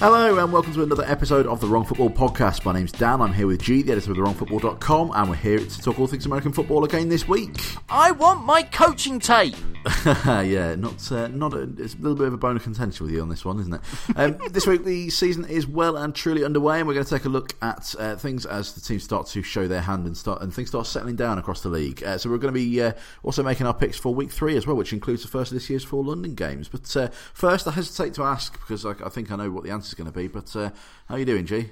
Hello and welcome to another episode of the Wrong Football Podcast. My name's Dan. I'm here with G, the editor of TheWrongFootball.com, and we're here to talk all things American football again this week. I want my coaching tape. yeah, not uh, not a, it's a little bit of a bone of contention with you on this one, isn't it? Um, this week the season is well and truly underway, and we're going to take a look at uh, things as the teams start to show their hand and start and things start settling down across the league. Uh, so we're going to be uh, also making our picks for week three as well, which includes the first of this year's four London games. But uh, first, I hesitate to ask because I, I, think I know what the answer is going to be. But uh, how are you doing, G?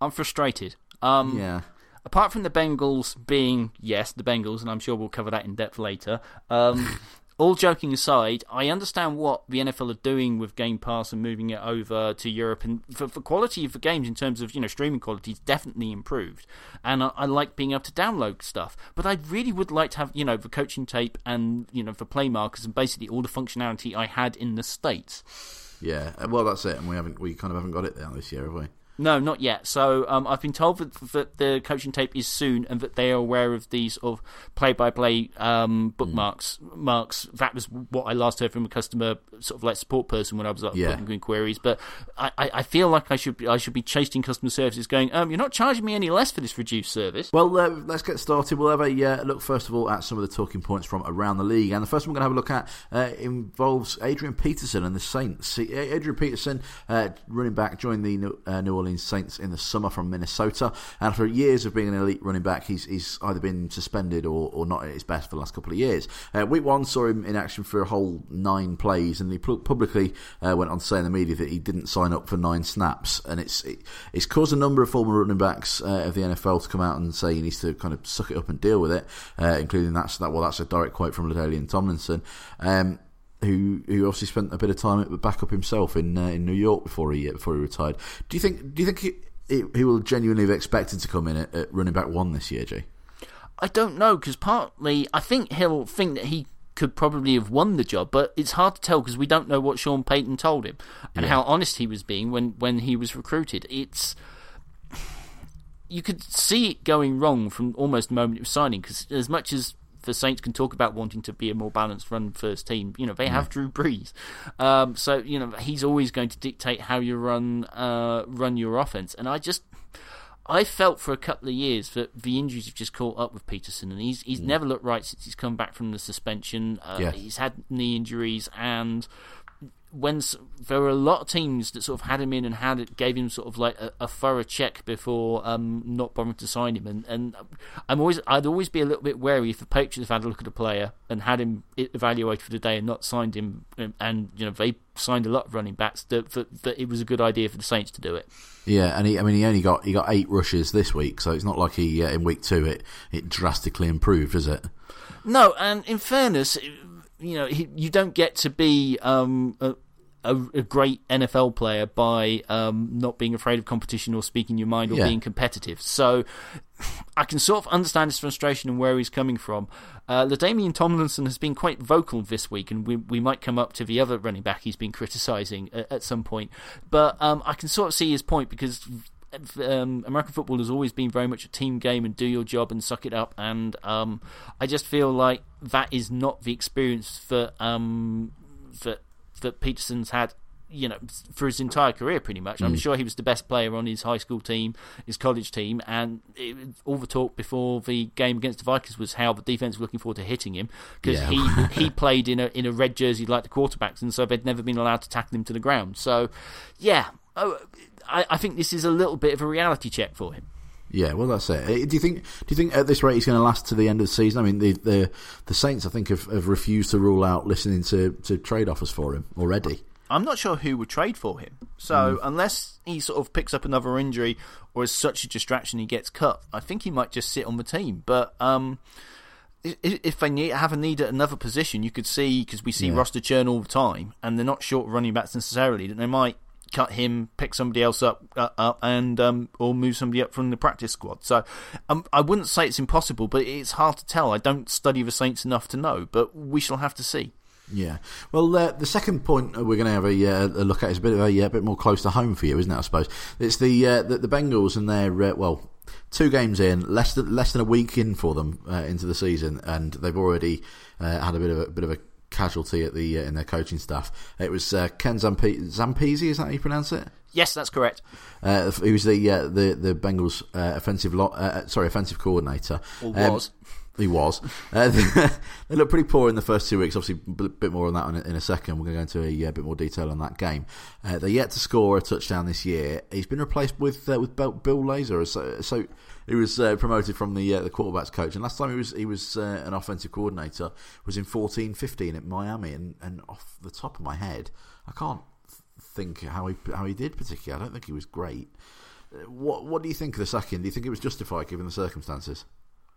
I'm frustrated. Um, yeah apart from the Bengals being yes, the Bengals, and I'm sure we'll cover that in depth later. Um, all joking aside, I understand what the NFL are doing with Game Pass and moving it over to Europe, and for, for quality of the games in terms of you know streaming quality, it's definitely improved. And I, I, like being able to download stuff, but I really would like to have you know the coaching tape and you know the play markers and basically all the functionality I had in the states. Yeah, well that's it, and we haven't we kind of haven't got it there this year, have we? No, not yet. So um, I've been told that, that, the coaching tape is soon, and that they are aware of these sort of play-by-play um, bookmarks. Mm. Marks. That was what I last heard from a customer, sort of like support person when I was like, yeah. putting queries. But I, I, feel like I should be, I should be chasing customer services, going, um, "You're not charging me any less for this reduced service." Well, uh, let's get started. We'll have a uh, look first of all at some of the talking points from around the league, and the first one we're going to have a look at uh, involves Adrian Peterson and the Saints. Adrian Peterson, uh, running back, joined the New, uh, New Orleans Saints in the summer from Minnesota. And for years of being an elite running back, he's, he's either been suspended or, or not at his best for the last couple of years. Uh, week one saw him in action for a whole nine plays, and he publicly uh, went on to say in the media that he didn't sign up for nine snaps. And it's it, it's caused a number of former running backs uh, of the NFL to come out and say he needs to kind of suck it up and deal with it, uh, including that's that. Well, that's a direct quote from LaDainian Tomlinson. Um, who who obviously spent a bit of time at the backup himself in uh, in New York before he before he retired. Do you think do you think he, he, he will genuinely have expected to come in at, at running back one this year, Jay? I don't know because partly I think he'll think that he could probably have won the job, but it's hard to tell because we don't know what Sean Payton told him and yeah. how honest he was being when when he was recruited. It's you could see it going wrong from almost the moment of signing because as much as the Saints can talk about wanting to be a more balanced run first team. You know, they have Drew Brees, um, so you know he's always going to dictate how you run uh, run your offense. And I just I felt for a couple of years that the injuries have just caught up with Peterson, and he's he's mm. never looked right since he's come back from the suspension. Uh, yeah. He's had knee injuries, and when there were a lot of teams that sort of had him in and had it, gave him sort of like a, a thorough check before um, not bothering to sign him, and and I'm always I'd always be a little bit wary if the Patriots had a look at a player and had him evaluated for the day and not signed him, and, and you know they signed a lot of running backs that, that, that it was a good idea for the Saints to do it. Yeah, and he, I mean, he only got he got eight rushes this week, so it's not like he uh, in week two it it drastically improved, is it? No, and in fairness, you know, he, you don't get to be um, a, a, a, great NFL player by um, not being afraid of competition or speaking your mind or yeah. being competitive. So I can sort of understand his frustration and where he's coming from. Uh, LaDainian Tomlinson has been quite vocal this week, and we, we might come up to the other running back he's been criticising at, at, some point. But um, I can sort of see his point because um, American football has always been very much a team game and do your job and suck it up. And um, I just feel like that is not the experience that um, that that Peterson's had. You know, for his entire career, pretty much. Mm. I'm sure he was the best player on his high school team, his college team, and it, all the talk before the game against the Vikings was how the defense was looking forward to hitting him because yeah. he he played in a in a red jersey like the quarterbacks, and so they'd never been allowed to tackle him to the ground. So, yeah, oh, I, I think this is a little bit of a reality check for him. Yeah, well, that's it. Do you think? Do you think at this rate he's going to last to the end of the season? I mean, the the, the Saints, I think, have, have refused to rule out listening to, to trade offers for him already. I'm not sure who would trade for him. So mm. unless he sort of picks up another injury or is such a distraction he gets cut, I think he might just sit on the team. But um, if they need, have a need at another position, you could see because we see yeah. roster churn all the time, and they're not short running backs necessarily. That they might cut him, pick somebody else up, uh, up, and um, or move somebody up from the practice squad. So um, I wouldn't say it's impossible, but it's hard to tell. I don't study the Saints enough to know, but we shall have to see. Yeah. Well, uh, the second point we're going to have a, uh, a, look at is a bit of a, a, bit more close to home for you, isn't it? I suppose it's the uh, the, the, Bengals and their uh, well. Two games in, less than less than a week in for them uh, into the season, and they've already had a bit of a bit of a casualty at the uh, in their coaching staff. It was uh, Ken Zampe- Zampese, is that how you pronounce it? Yes, that's correct. Uh, he was the uh, the the Bengals uh, offensive lo- uh, sorry offensive coordinator. Or was. Um, he was. Uh, they looked pretty poor in the first two weeks. Obviously, a bit more on that in a, in a second. We're going to go into a, bit more detail on that game. Uh, they're yet to score a touchdown this year. He's been replaced with uh, with Bill Lazor. So, so he was uh, promoted from the uh, the quarterbacks coach. And last time he was he was uh, an offensive coordinator was in fourteen fifteen at Miami. And, and off the top of my head, I can't think how he how he did particularly. I don't think he was great. What what do you think of the second? Do you think it was justified given the circumstances?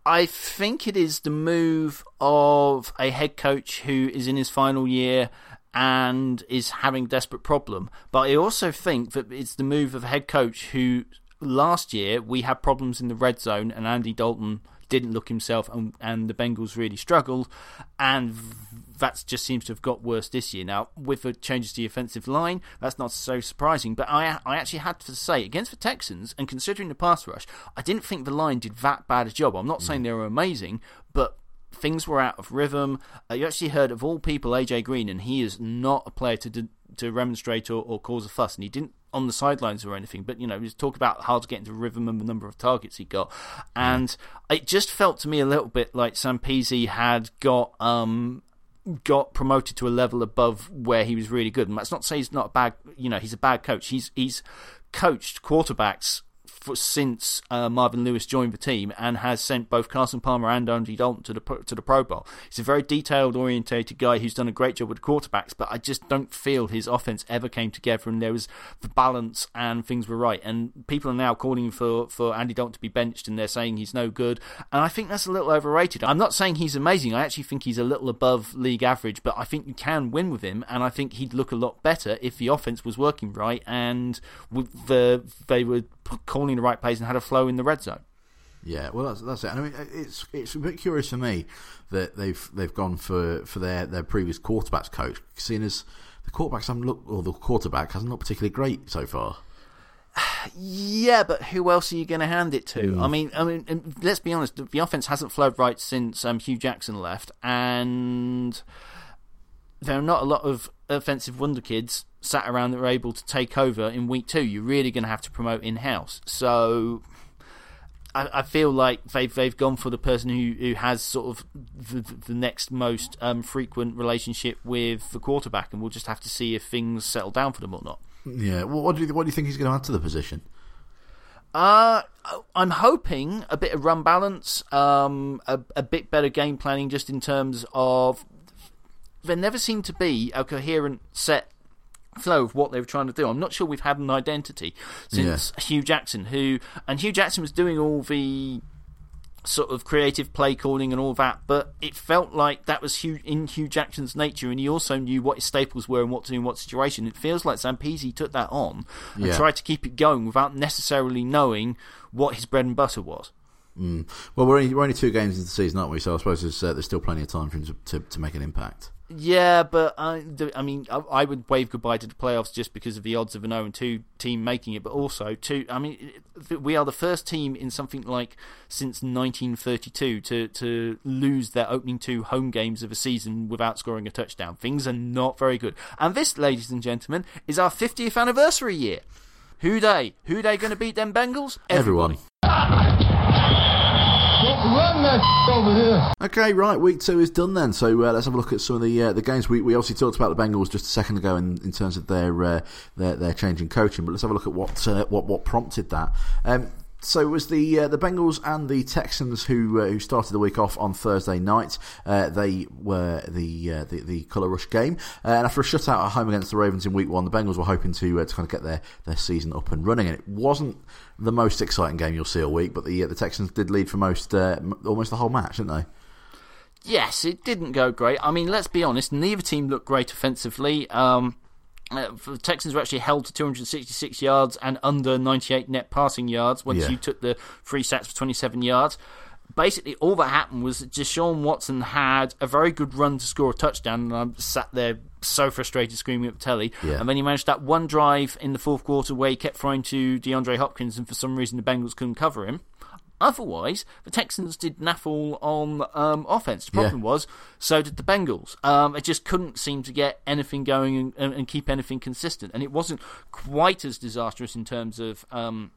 I think it is the move of a head coach who is in his final year and is having desperate problem. But I also think that it's the move of a head coach who last year we had problems in the red zone and Andy Dalton didn't look himself and, and the Bengals really struggled and that just seems to have got worse this year. Now, with the changes to the offensive line, that's not so surprising. But I, I actually had to say, against the Texans, and considering the pass rush, I didn't think the line did that bad a job. I'm not saying they were amazing, but things were out of rhythm. Uh, you actually heard of all people AJ Green, and he is not a player to to remonstrate or, or cause a fuss, and he didn't on the sidelines or anything, but you know, just talk about how to get into rhythm and the number of targets he got, and it just felt to me a little bit like Zampese had got um, got promoted to a level above where he was really good. And that's not to say he's not a bad, you know, he's a bad coach. He's he's coached quarterbacks for, since uh, Marvin Lewis joined the team and has sent both Carson Palmer and Andy Dalton to the to the Pro Bowl. He's a very detailed orientated guy who's done a great job with quarterbacks, but I just don't feel his offense ever came together and there was the balance and things were right. And people are now calling for for Andy Dalton to be benched and they're saying he's no good. And I think that's a little overrated. I'm not saying he's amazing. I actually think he's a little above league average, but I think you can win with him and I think he'd look a lot better if the offense was working right and the they were calling the right plays and had a flow in the red zone. Yeah, well, that's that's it. I mean, it's it's a bit curious for me that they've they've gone for, for their, their previous quarterbacks coach, seeing as the quarterbacks haven't looked, or the quarterback hasn't looked particularly great so far. Yeah, but who else are you going to hand it to? Mm. I mean, I mean, let's be honest. The offense hasn't flowed right since um, Hue Jackson left, and there are not a lot of offensive wonder kids sat around that were able to take over in week two. You're really going to have to promote in house. So I, I, feel like they've they've gone for the person who, who has sort of the, the next most um, frequent relationship with the quarterback, and we'll just have to see if things settle down for them or not. Yeah. Well, what do you what do you think he's going to add to the position? Uh, I'm hoping a bit of run balance, um, a, a bit better game planning, just in terms of there never seemed to be a coherent set flow of what they were trying to do. I'm not sure we've had an identity since yeah. Hue Jackson, who and Hue Jackson was doing all the sort of creative play calling and all that, but it felt like that was Hue, in Hue Jackson's nature, and he also knew what his staples were and what to do in what situation. It feels like Zampese took that on and yeah. tried to keep it going without necessarily knowing what his bread and butter was. Mm. Well, we're only, we're only two games into the season, aren't we? So I suppose there's, uh, there's still plenty of time for him to, to, to make an impact. Yeah, but I, I mean, I, I, would wave goodbye to the playoffs just because of the odds of an 0 2 team making it, but also, to, I mean, we are the first team in something like since 1932 to, to lose their opening two home games of a season without scoring a touchdown. Things are not very good. And this, ladies and gentlemen, is our 50th anniversary year. Who they? Who they going to beat them Bengals? Everyone. Over here. Okay, right. Week two is done then. So uh, let's have a look at some of the uh, the games. We, we obviously talked about the Bengals just a second ago in, in terms of their uh, their their changing coaching, but let's have a look at what uh, what what prompted that. Um, so it was the uh, the Bengals and the Texans who uh, who started the week off on Thursday night. Uh, they were the uh, the, the colour rush game, uh, and after a shutout at home against the Ravens in week one, the Bengals were hoping to uh, to kind of get their, their season up and running. And it wasn't the most exciting game you'll see all week, but the the Texans did lead for most almost the whole match, didn't they? Yes, it didn't go great. I mean, let's be honest, neither team looked great offensively. Um, uh, the Texans were actually held to 266 yards and under 98 net passing yards once yeah. you took the three sacks for 27 yards. Basically, all that happened was that Deshaun Watson had a very good run to score a touchdown, and I sat there so frustrated, screaming at the telly. Yeah. And then he managed that one drive in the fourth quarter where he kept throwing to DeAndre Hopkins, and for some reason the Bengals couldn't cover him. Otherwise, the Texans did naffle on um, offense. The problem yeah. was, so did the Bengals. Um, it just couldn't seem to get anything going and, and, keep anything consistent. And it wasn't quite as disastrous in terms of um,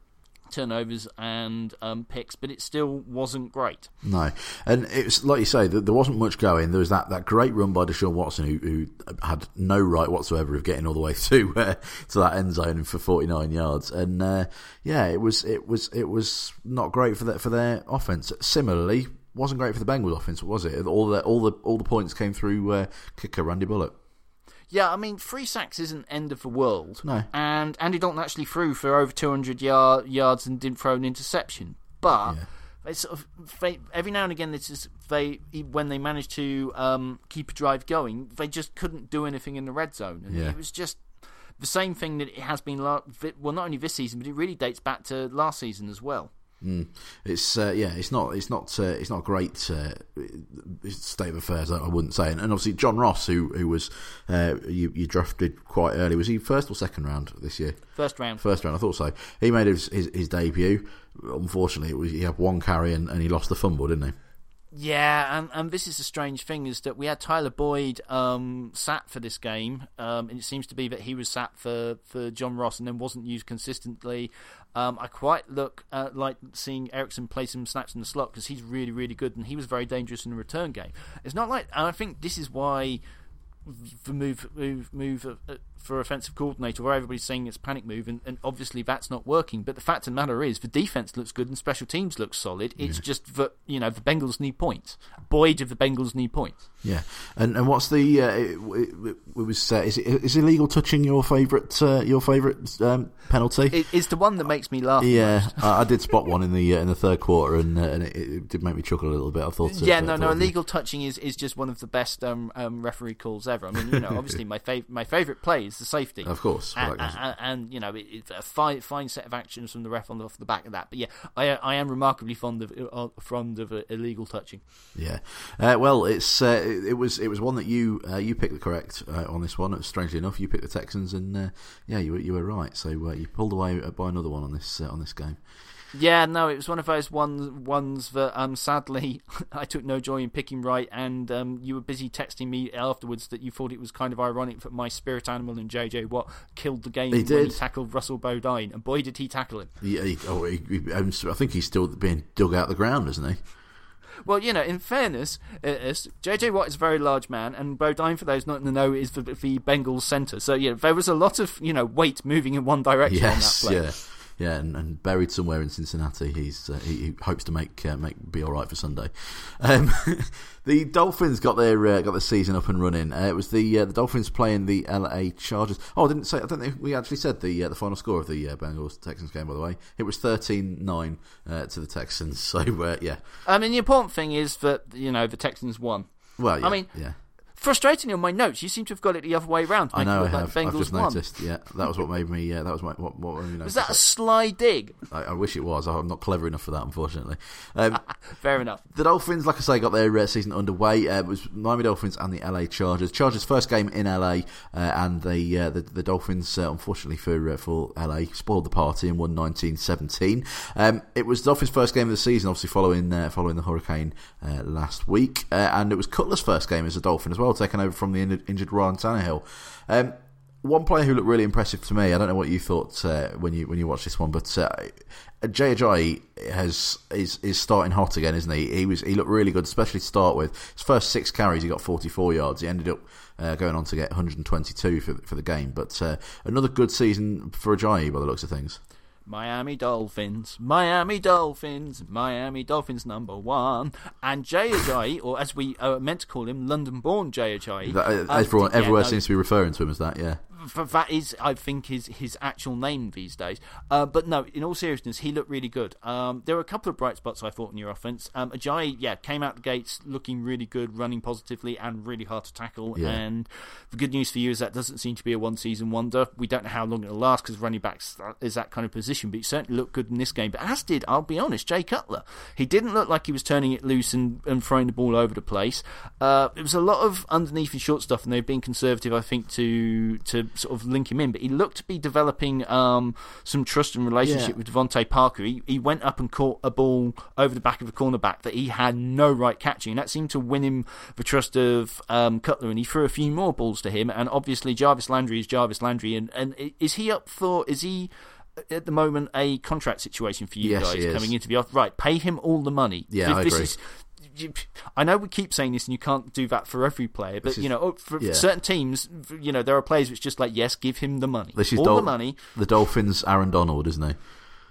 turnovers and um, picks, but it still wasn't great. No, and it's like you say, there wasn't much going. There was that, that great run by Deshaun Watson, who, who had no right whatsoever of getting all the way through uh, to that end zone for forty nine yards, and uh, yeah, it was it was it was not great for that for their offense. Similarly, wasn't great for the Bengals offense, was it? All the all the all the points came through uh, kicker Randy Bullock. Yeah, I mean, three sacks isn't end of the world. No. And Andy Dalton actually threw for over 200 yard, yards and didn't throw an interception. But yeah. they sort of they, every now and again, this is they when they managed to um, keep a drive going, they just couldn't do anything in the red zone, and yeah. it was just the same thing that it has been. Well, not only this season, but it really dates back to last season as well. Mm. It's uh, yeah, it's not it's not uh, it's not a great uh, state of affairs. I wouldn't say, and, and obviously John Ross, who who was uh, you, you drafted quite early, was he first or second round this year? First round. First round, I thought so. He made his his, his debut. Unfortunately, was, he had one carry and, and he lost the fumble, didn't he? Yeah, and, and this is a strange thing is that we had Tyler Boyd um, sat for this game, um, and it seems to be that he was sat for, for John Ross and then wasn't used consistently. Um, I quite look at, like seeing Erickson play some snaps in the slot because he's really, really good and he was very dangerous in the return game. It's not like, and I think this is why the move move move uh, for offensive coordinator where everybody's saying it's a panic move and, and, obviously that's not working. But the fact of the matter is the defense looks good and special teams looks solid. It's yeah. just that you know the Bengals need points. Boyd of the Bengals need points. Yeah. And and what's the uh, it, it, it, was uh, is, it, is illegal touching your favorite uh, your favorite um, penalty? It, it's the one that makes me laugh yeah I, I, did spot one in the uh, in the third quarter and, uh, and it, did make me chuckle a little bit I thought yeah no no illegal touching is, is just one of the best um, um, referee calls ever. I mean you know obviously my fav- my favorite play is the safety. Of course, and, and, and, you know it, it's a fine fine set of actions from the ref on the, off the back of that. But yeah, I I am remarkably fond of uh, fond of uh, illegal touching. Yeah, uh, well, it's uh, it was it was one that you uh, you picked the correct uh, on this one. Strangely enough, you picked the Texans, and yeah, you were you were right. So you pulled away by another one on this on this game. Yeah, no, it was one of those ones ones that um, sadly I took no joy in picking right, and um, you were busy texting me afterwards that you thought it was kind of ironic that my spirit animal and JJ Watt killed the game he when he tackled Russell Bodine, and boy did he tackle him. Yeah, he, oh, he, I think he's still being dug out of the ground, isn't he? Well, you know, in fairness, JJ Watt is a very large man, and Bodine, for those not in the know, is the, the Bengals centre. So, yeah, there was a lot of, you know, weight moving in one direction yes, on that play. Yeah yeah, and, and, buried somewhere in Cincinnati. He's uh, he, he, hopes to make uh, make be all right for Sunday. Um, the Dolphins got their uh, got their season up and running. Uh, it was the uh, the Dolphins playing the LA Chargers. Oh, I didn't say. I don't think we actually said the uh, the final score of the Bengals Texans game. By the way, it was 13-9 to the Texans. So yeah. I mean, the important thing is that you know the Texans won. Well, yeah, I mean, yeah. Frustratingly, on my notes, you seem to have got it the other way around. I know I have. I've just won. noticed. Yeah, that was what made me. Yeah, that was my, what. what you know, was that a sly dig? I, I, wish it was. I'm not clever enough for that, unfortunately. Um, Fair enough. The Dolphins, like I say, got their uh, season underway. Uh, it was Miami Dolphins and the LA Chargers. Chargers' first game in LA, uh, and the, uh, the, the Dolphins, uh, unfortunately for uh, for LA, spoiled the party and won 1917. Um, it was the Dolphins' first game of the season, obviously following following the hurricane last week, and it was Cutler's first game as a Dolphin as well, taking over from the injured Ryan Tannehill. Um, one player who looked really impressive to me. I don't know what you thought uh, when you when you watched this one, but uh, Jay Ajayi has is is starting hot again, isn't he? He was he looked really good, especially to start with. His first six carries, he got 44 yards. He ended up uh, going on to get 122 for for the game. But uh, another good season for Ajayi by the looks of things. Miami Dolphins, Miami Dolphins, Miami Dolphins number one, and Jay Ajayi, or as we uh, meant to call him, London-born Jay Ajayi. That, uh, everyone, everywhere no, seems to be referring to him as that. Yeah, that is, I think, his his actual name these days. Uh, but no, in all seriousness, he looked really good. Um, there were a couple of bright spots I thought in your offense. Um, Ajayi, yeah, came out the gates looking really good, running positively, and really hard to tackle. Yeah. And the good news for you is that doesn't seem to be a one season wonder. We don't know how long it'll last because running backs is that kind of position, but he certainly looked good in this game. But as did, I'll be honest, Jay Cutler. He didn't look like he was turning it loose and, and throwing the ball over the place. Uh, it was a lot of underneath and short stuff, and they've been conservative, I think, to to sort of link him in, but he looked to be developing um, some trust and relationship yeah. with DeVante Parker. He, he went up and caught a ball over the back of a cornerback that he had no right catching. And that seemed to win him the trust of um, Cutler, and he threw a few more balls to him. And obviously, Jarvis Landry is Jarvis Landry, and, and is he up for? Is he at the moment a contract situation for you yes, guys coming into the off? Right, pay him all the money. Yeah, I this agree. Is, I know we keep saying this, and you can't do that for every player. But is, you know, oh, for yeah. certain teams, you know, there are players which just like, yes, give him the money, this is all Dol- the money. The Dolphins, Aaron Donald, isn't he?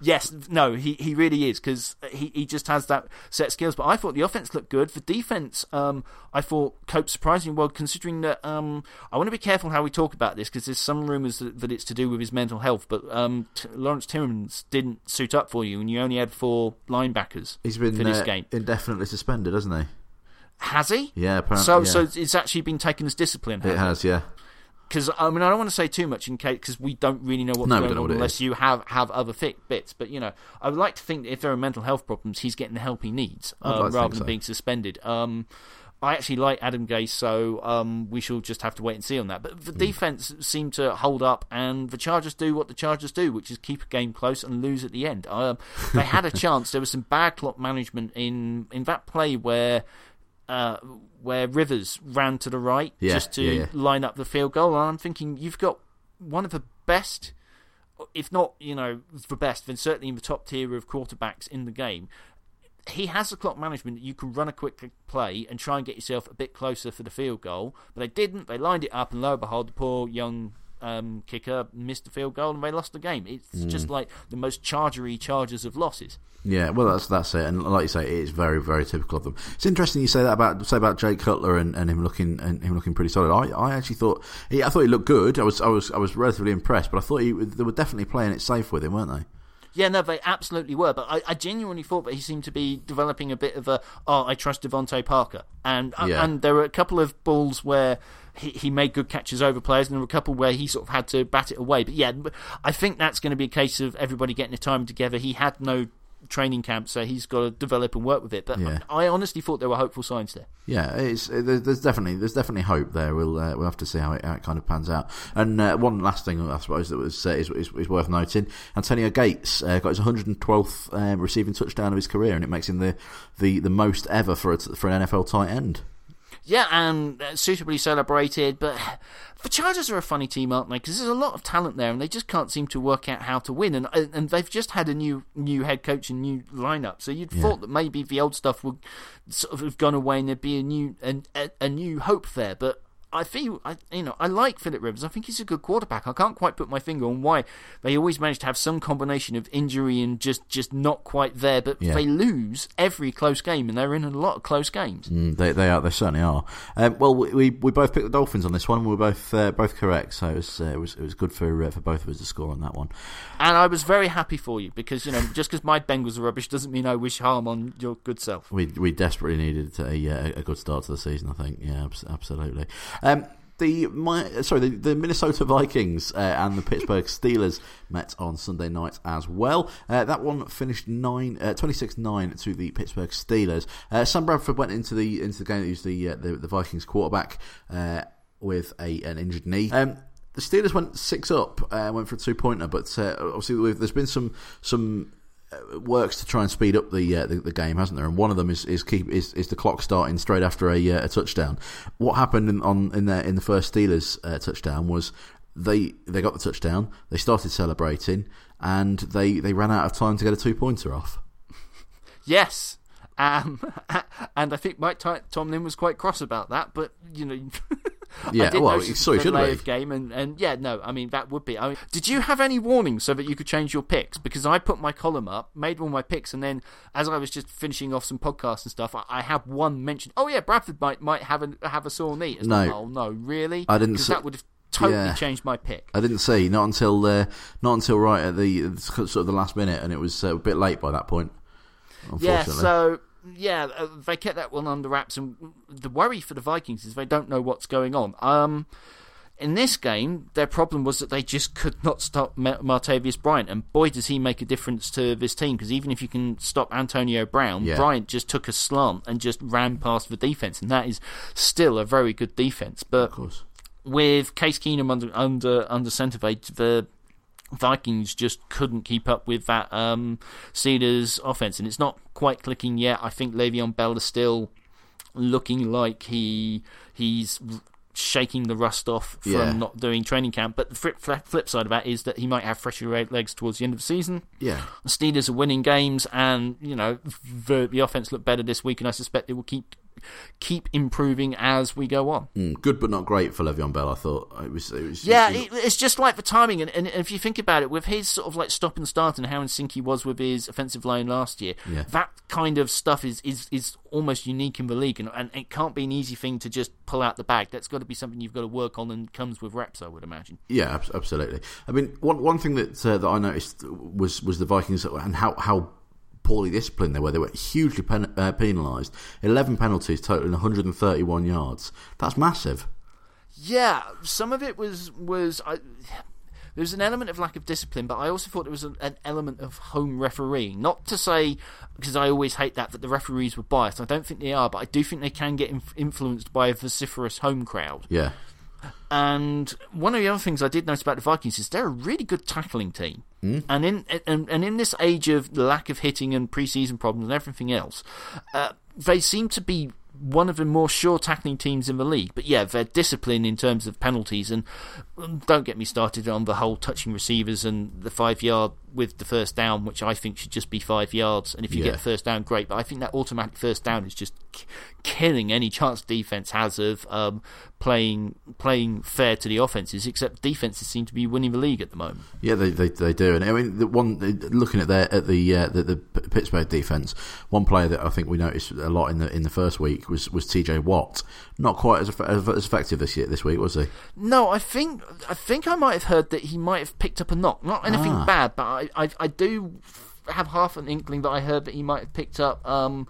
Yes, no, he, he really is because he, he just has that set skills. But I thought the offense looked good. For defense, um, I thought coped surprisingly well, considering that um, I want to be careful how we talk about this because there's some rumours that, that, it's to do with his mental health. But um, T- Lawrence Timmons didn't suit up for you, and you only had four linebackers. He's been for this uh, game. indefinitely suspended, hasn't he? Has he? Yeah, apparently. So, yeah. so it's actually been taken as discipline. It has, it? yeah because I mean I don't want to say too much in case because we don't really know what's no, going on what unless you have have other thick bits. But you know, I would like to think that if there are mental health problems, he's getting the help he needs uh, like rather than so. being suspended. Um, I actually like Adam Gase, so um, we shall just have to wait and see on that. But the mm. defense seemed to hold up, and the Chargers do what the Chargers do, which is keep a game close and lose at the end. Um, they had a chance. There was some bad clock management in in that play where uh, where Rivers ran to the right yeah, just to yeah, yeah. line up the field goal. And I'm thinking you've got one of the best, if not you know the best, then certainly in the top tier of quarterbacks in the game. He has the clock management that you can run a quick play and try and get yourself a bit closer for the field goal. But they didn't. They lined it up, and lo and behold, the poor young um, kicker missed the field goal and they lost the game. It's mm. just like the most chargery charges of losses. Yeah, well, that's that's it, and like you say, it is very very typical of them. It's interesting you say that about say about Jake Cutler and, and him looking and him looking pretty solid. I, I actually thought he, I thought he looked good. I was I was I was relatively impressed, but I thought he, they were definitely playing it safe with him, weren't they? Yeah, no, they absolutely were. But I, I, genuinely thought that he seemed to be developing a bit of a oh, I trust DeVante Parker, and yeah. and there were a couple of balls where he, he made good catches over players, and there were a couple where he sort of had to bat it away. But yeah, I think that's going to be a case of everybody getting the time together. He had no training camp, so he's got to develop and work with it. But yeah. I honestly thought there were hopeful signs there. Yeah, it's, there's definitely there's definitely hope there. We'll uh, we'll have to see how it, how it kind of pans out. And uh, one last thing, I suppose, that was uh, is, is, is, worth noting: Antonio Gates uh, got his 112th um, receiving touchdown of his career, and it makes him the the, the most ever for a, for an NFL tight end. Yeah, and uh, suitably celebrated, but the Chargers are a funny team, aren't they? Because there's a lot of talent there, and they just can't seem to work out how to win. And and they've just had a new new head coach and new lineup, so you'd yeah. thought that maybe the old stuff would sort of have gone away and there'd be a new a, a new hope there. But I feel, I, you know, I like Philip Rivers. I think he's a good quarterback. I can't quite put my finger on why they always manage to have some combination of injury and just, just not quite there. But yeah. they lose every close game, and they're in a lot of close games. Mm, they, they are. They certainly are. Um, well, we, we both picked the Dolphins on this one. We were both uh, both correct, so it was uh, it was it was good for uh, for both of us to score on that one. And I was very happy for you because you know just because my Bengals are rubbish doesn't mean I wish harm on your good self. We we desperately needed a uh, a good start to the season. I think. Yeah, absolutely. Um, the my sorry the, the Minnesota Vikings uh, and the Pittsburgh Steelers met on Sunday night as well. Uh, that one finished nine uh, 26-9 to the Pittsburgh Steelers. Uh, Sam Bradford went into the into the game. He was the uh, the, the, Vikings quarterback with a an injured knee. Um, the Steelers went six up, went for a two pointer, but obviously there's been some some works to try and speed up the, uh, the, the game, hasn't there? And one of them is is keep is, is the clock starting straight after a, uh, a touchdown. What happened in, on in the in the first Steelers uh, touchdown was they they got the touchdown, they started celebrating, and they they ran out of time to get a two pointer off. Yes, um, and I think Mike Tomlin was quite cross about that, but you know. Yeah, well, so should be. game, and, and yeah, no, I mean that would be. I mean, did you have any warnings so that you could change your picks? Because I put my column up, made all my picks, and then as I was just finishing off some podcasts and stuff, I, I had one mention. Oh yeah, Bradford might might have a have a sore knee. no, like, oh no, really? I didn't. Because that would have totally yeah. changed my pick. I didn't see not until uh, not until right at the sort of the last minute, and it was uh, a bit late by that point. Yeah, so yeah, uh, they kept that one under wraps, and the worry for the Vikings is they don't know what's going on. Um, in this game, their problem was that they just could not stop Martavis Bryant, and boy, does he make a difference to this team. Because even if you can stop Antonio Brown, yeah. Bryant just took a slant and just ran past the defense, and that is still a very good defense. But with Case Keenum under under under centre, the Vikings just couldn't keep up with that um, Steelers offense, and it's not quite clicking yet. I think Le'Veon Bell is still looking like he he's shaking the rust off from yeah. not doing training camp. But the flip, flip side of that is that he might have fresher legs towards the end of the season. Yeah, the Steelers are winning games, and you know the, the offense looked better this week, and I suspect it will keep keep improving as we go on. Mm, good but not great for Le'Veon Bell. I thought it was. It was yeah, it, it's just like the timing, and, and, if you think about it, with his sort of like stop and start and how in sync he was with his offensive line last year, yeah. that kind of stuff is is is almost unique in the league, and, and it can't be an easy thing to just pull out the bag. That's got to be something you've got to work on, and comes with reps, I would imagine. Yeah, absolutely. I mean, one one thing that uh, that I noticed was was the Vikings and how how poorly disciplined they were. They were hugely pen, uh, penalised. 11 penalties totaling 131 yards. That's massive. Yeah, some of it was was I, there was an element of lack of discipline, but I also thought there was an, an element of home refereeing. Not to say because I always hate that that the referees were biased. I don't think they are, but I do think they can get inf- influenced by a vociferous home crowd. Yeah. And one of the other things I did notice about the Vikings is they're a really good tackling team. Mm. And in and, and in this age of lack of hitting and preseason problems and everything else, uh, they seem to be one of the more sure tackling teams in the league. But yeah, their discipline in terms of penalties and um, don't get me started on the whole touching receivers and the five yard with the first down, which I think should just be five yards. And if you yeah. get the first down, great. But I think that automatic first down is just k- killing any chance defense has of um, playing playing fair to the offenses. Except defenses seem to be winning the league at the moment. Yeah, they they, they do. And I mean, the one looking at their at the, uh, the the Pittsburgh defense, one player that I think we noticed a lot in the in the first week was was T.J. Watt. Not quite as, as, as effective this year this week, was he? No, I think I think I might have heard that he might have picked up a knock. Not anything ah. bad, but I, I, I do have half an inkling that I heard that he might have picked up um,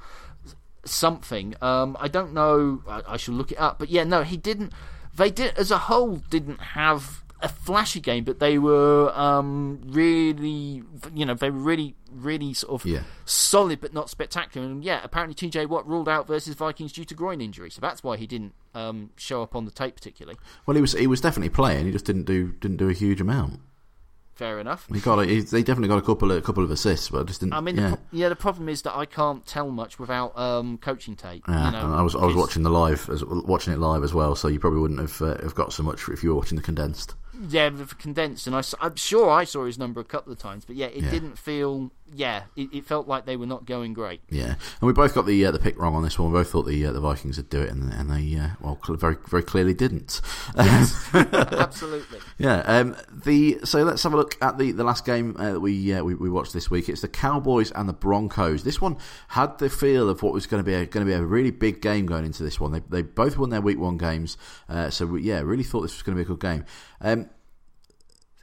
something. Um, I don't know. I, I should look it up. But yeah, no, he didn't. They did as a whole didn't have a flashy game, but they were um, really, you know, they were really, really sort of yeah. solid, but not spectacular. And yeah, apparently TJ Watt ruled out versus Vikings due to groin injury, so that's why he didn't um, show up on the tape particularly. Well, he was he was definitely playing. He just didn't do didn't do a huge amount. Fair enough. He got he, they definitely got a couple of a couple of assists, but I just didn't. I mean, yeah. The, yeah, the problem is that I can't tell much without um, coaching tape. Yeah, you know, I was I was watching the live, as, watching it live as well, so you probably wouldn't have uh, have got so much if you were watching the condensed yeah, the condensed, and I, I'm sure I saw his number a couple of times, but yeah, it yeah. didn't feel. Yeah, it, it, felt like they were not going great. Yeah, and we both got the uh, the pick wrong on this one. We both thought the uh, the Vikings would do it, and, and they uh, well very very clearly didn't. Yes, absolutely. Yeah. Um, the so let's have a look at the, the last game uh, that we, uh, we, we watched this week. It's the Cowboys and the Broncos. This one had the feel of what was going to be a, going to be a really big game going into this one. They they both won their week one games, uh, so we, yeah, really thought this was going to be a good game. Um,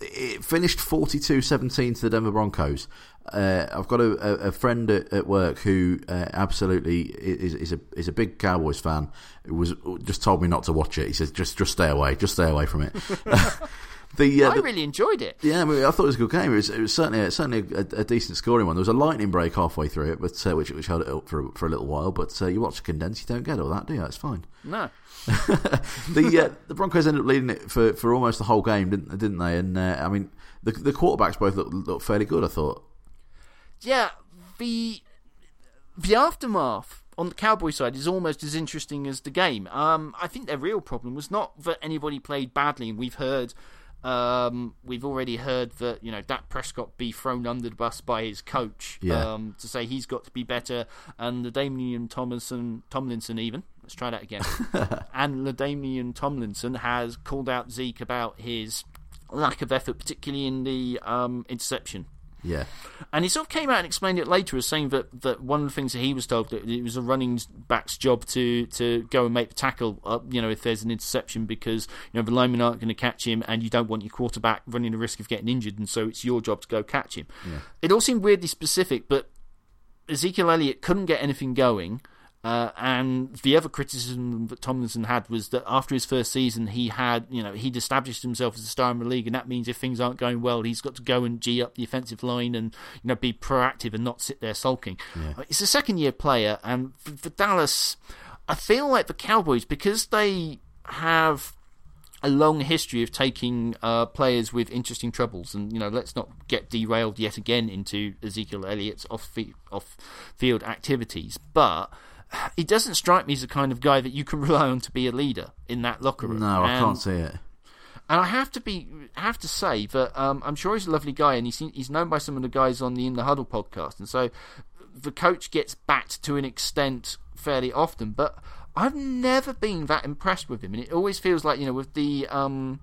it finished 42-17 to the Denver Broncos. Uh, I've got a, a friend at, at, work who uh, absolutely is, is, a is a big Cowboys fan. Who was just told me not to watch it. He says just just stay away, just stay away from it. the, uh, I really enjoyed it. Yeah, I, mean, I, thought it was a good game. It was, it was certainly certainly a, a, decent scoring one. There was a lightning break halfway through it, but uh, which which held it up for for a little while. But uh, you watch a condense, you don't get all that, do you? It's fine. No. the uh, the Broncos ended up leading it for, for almost the whole game, didn't didn't they? And uh, I mean, the the quarterbacks both looked, looked fairly good. I thought. Yeah, the the aftermath on the Cowboy side is almost as interesting as the game. Um, I think their real problem was not that anybody played badly, and we've heard. Um, we've already heard that you know Dak Prescott be thrown under the bus by his coach yeah. um, to say he's got to be better, and the Damian Tomlinson, Tomlinson even Let's try that again. and LaDainian Tomlinson has called out Zeke about his lack of effort, particularly in the um, interception. Yeah. And he sort of came out and explained it later as saying that, that one of the things that he was told that it was a running back's job to, to go and make the tackle up, you know, if there's an interception because, you know, the linemen aren't going to catch him and you don't want your quarterback running the risk of getting injured and so it's your job to go catch him. Yeah. It all seemed weirdly specific, but Ezekiel Elliott couldn't get anything going. Uh, and the other criticism that Tomlinson had was that after his first season, he had, you know, he'd established himself as a star in the league, and that means if things aren't going well, he's got to go and g up the offensive line and, you know, be proactive and not sit there sulking. Yeah. It's a second year player, and for, for Dallas, I feel like the Cowboys, because they have a long history of taking uh, players with interesting troubles, and you know, let's not get derailed yet again into Ezekiel Elliott's off off field activities, but. He doesn't strike me as the kind of guy that you can rely on to be a leader in that locker room. No, I can't see it. And I have to be have to say that um, I'm sure he's a lovely guy, and he's he's known by some of the guys on the In the Huddle podcast, and so the coach gets backed to an extent fairly often. But I've never been that impressed with him, and it always feels like you know with the um,